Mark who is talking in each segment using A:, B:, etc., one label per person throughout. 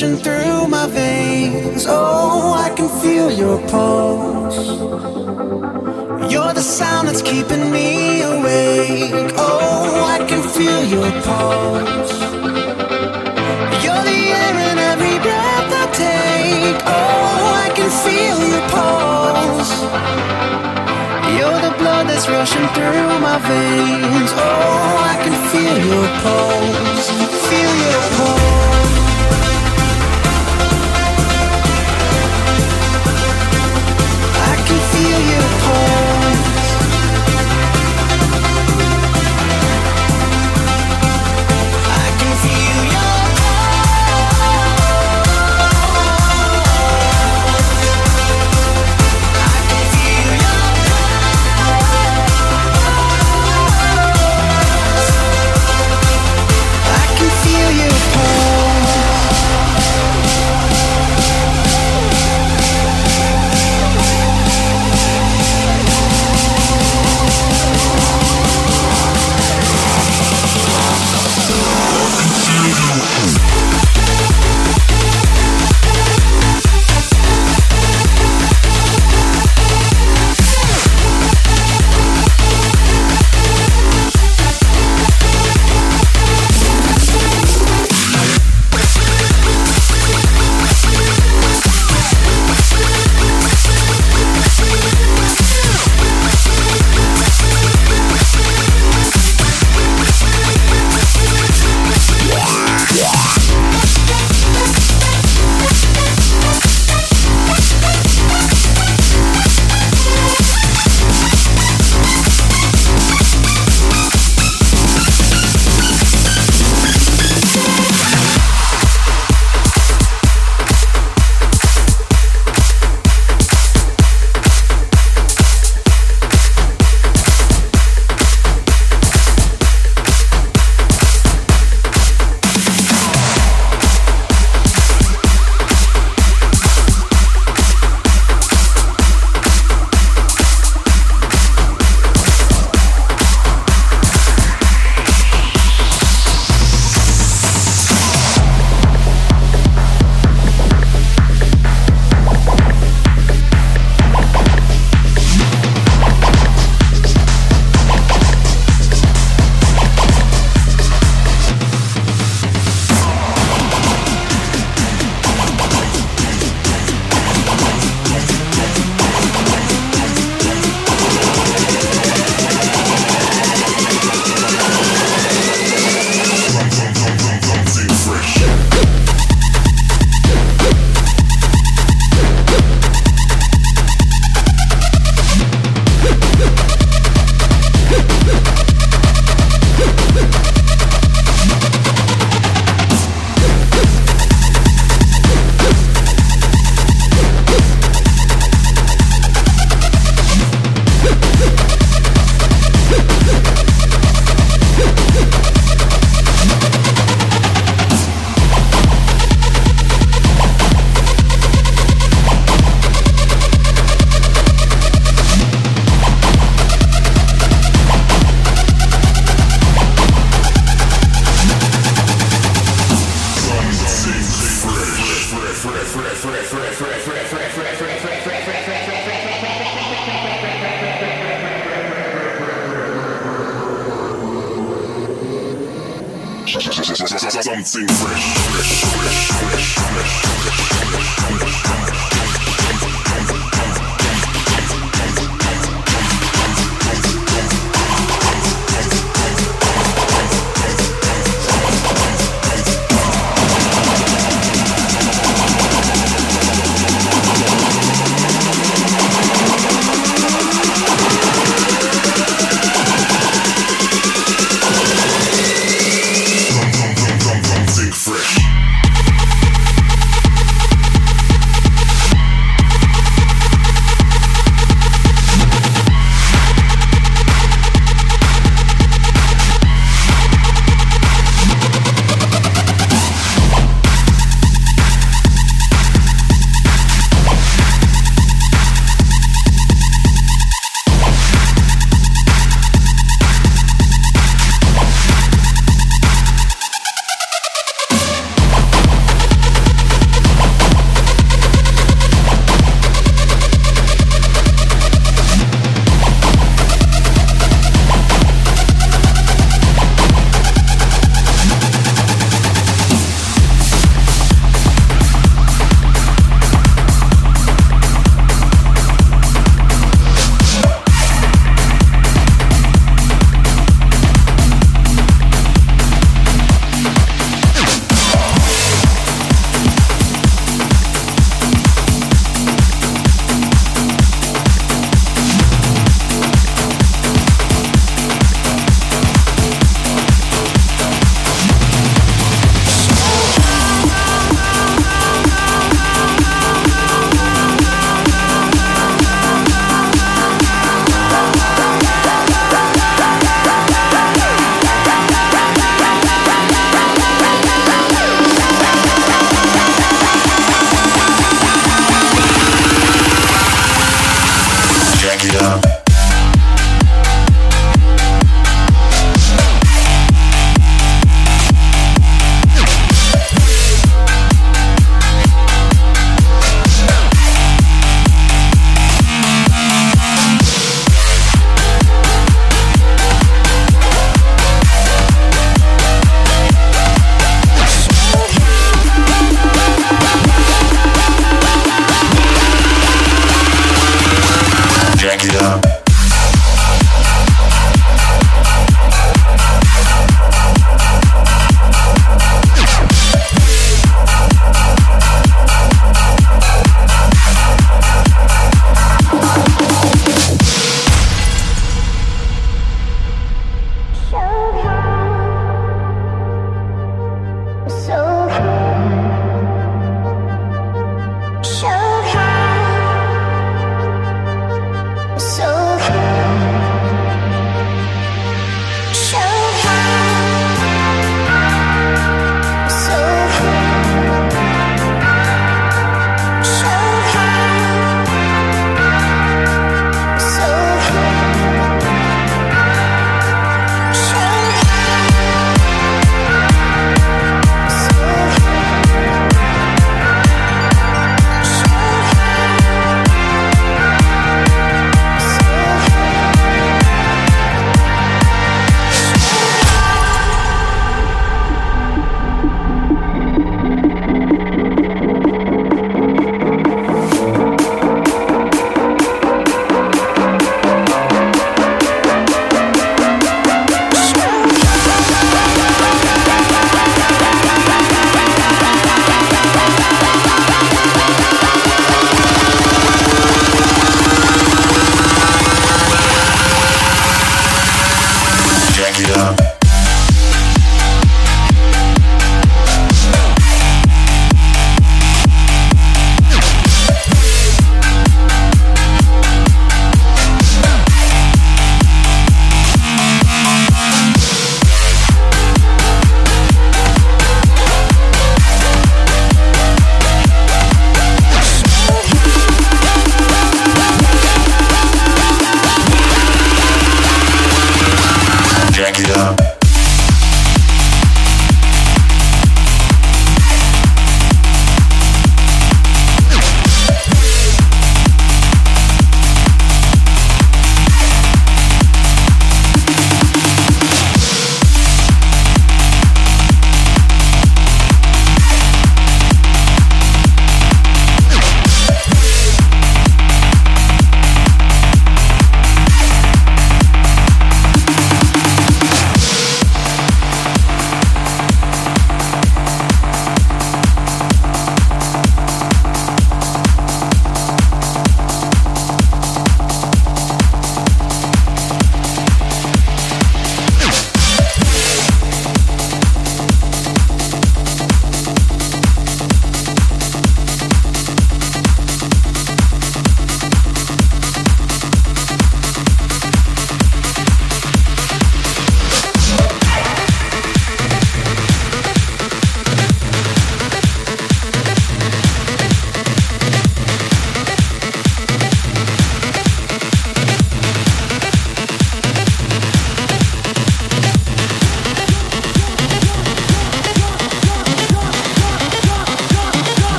A: through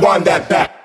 B: want that back.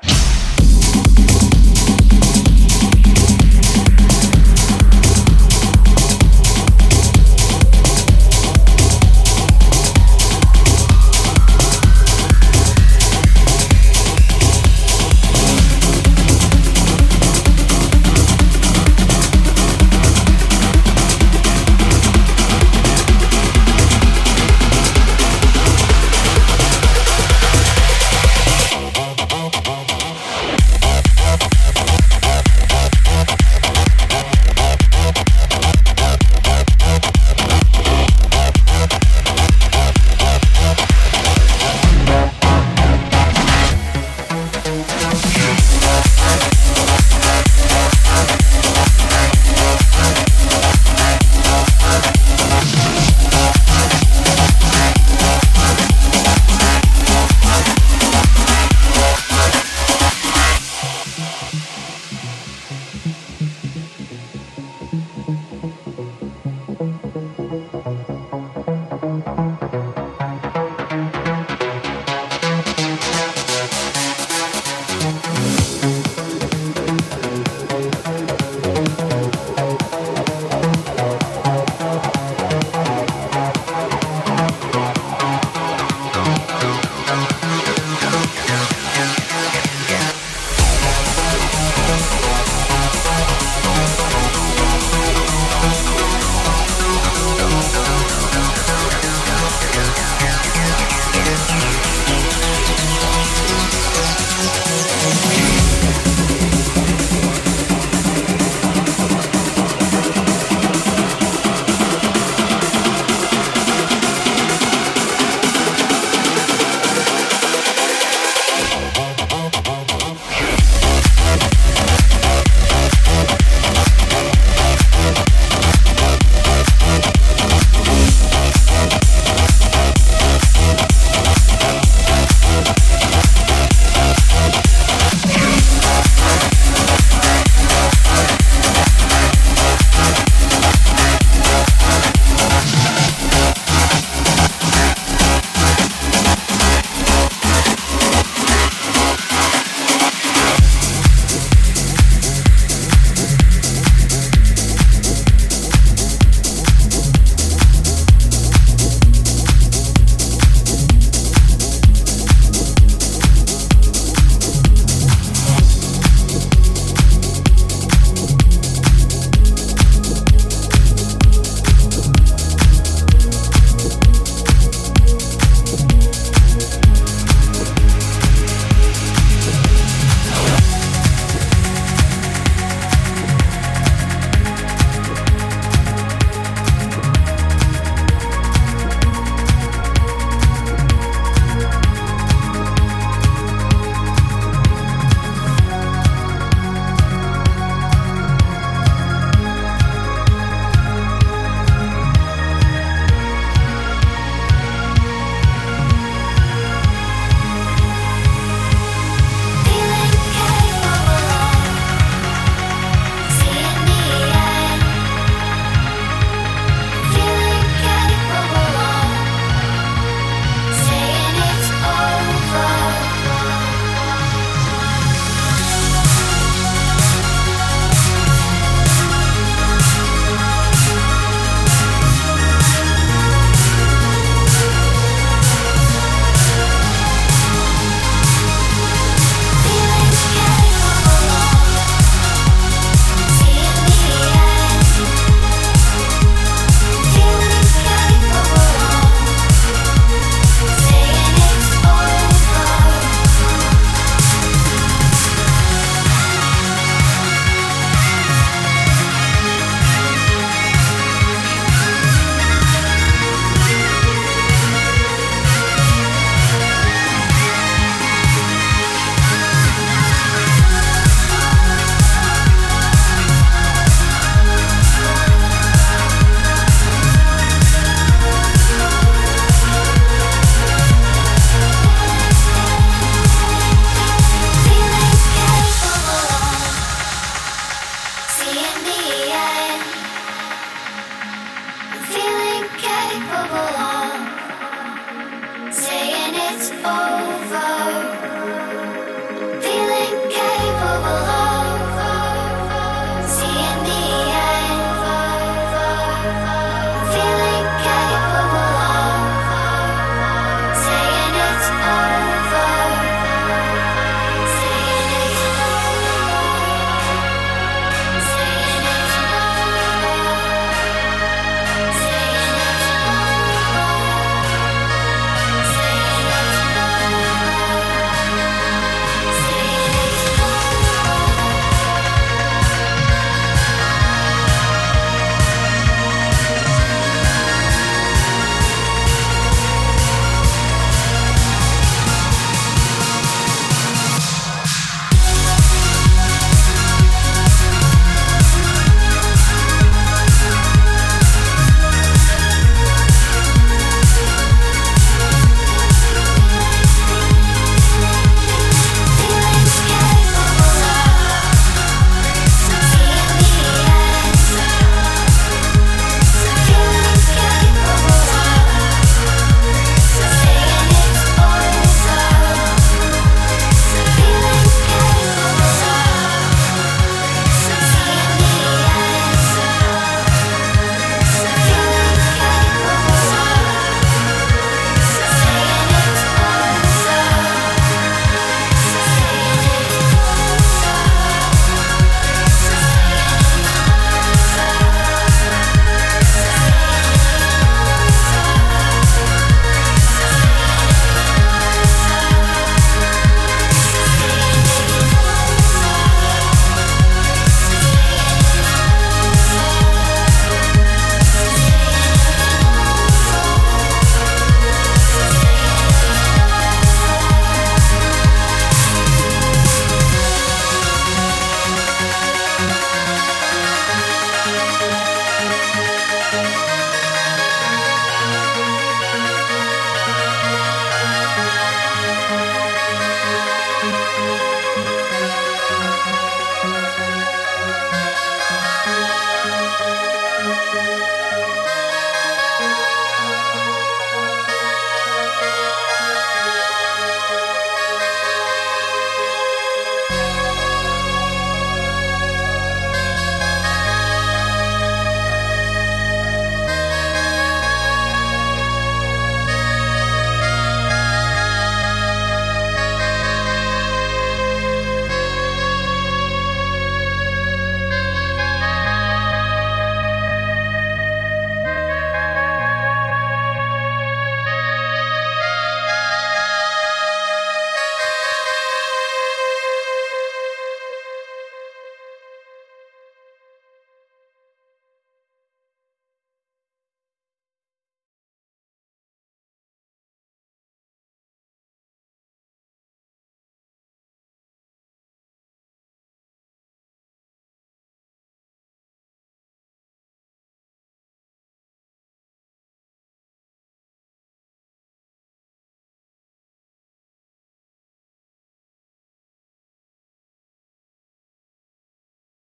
B: it's over.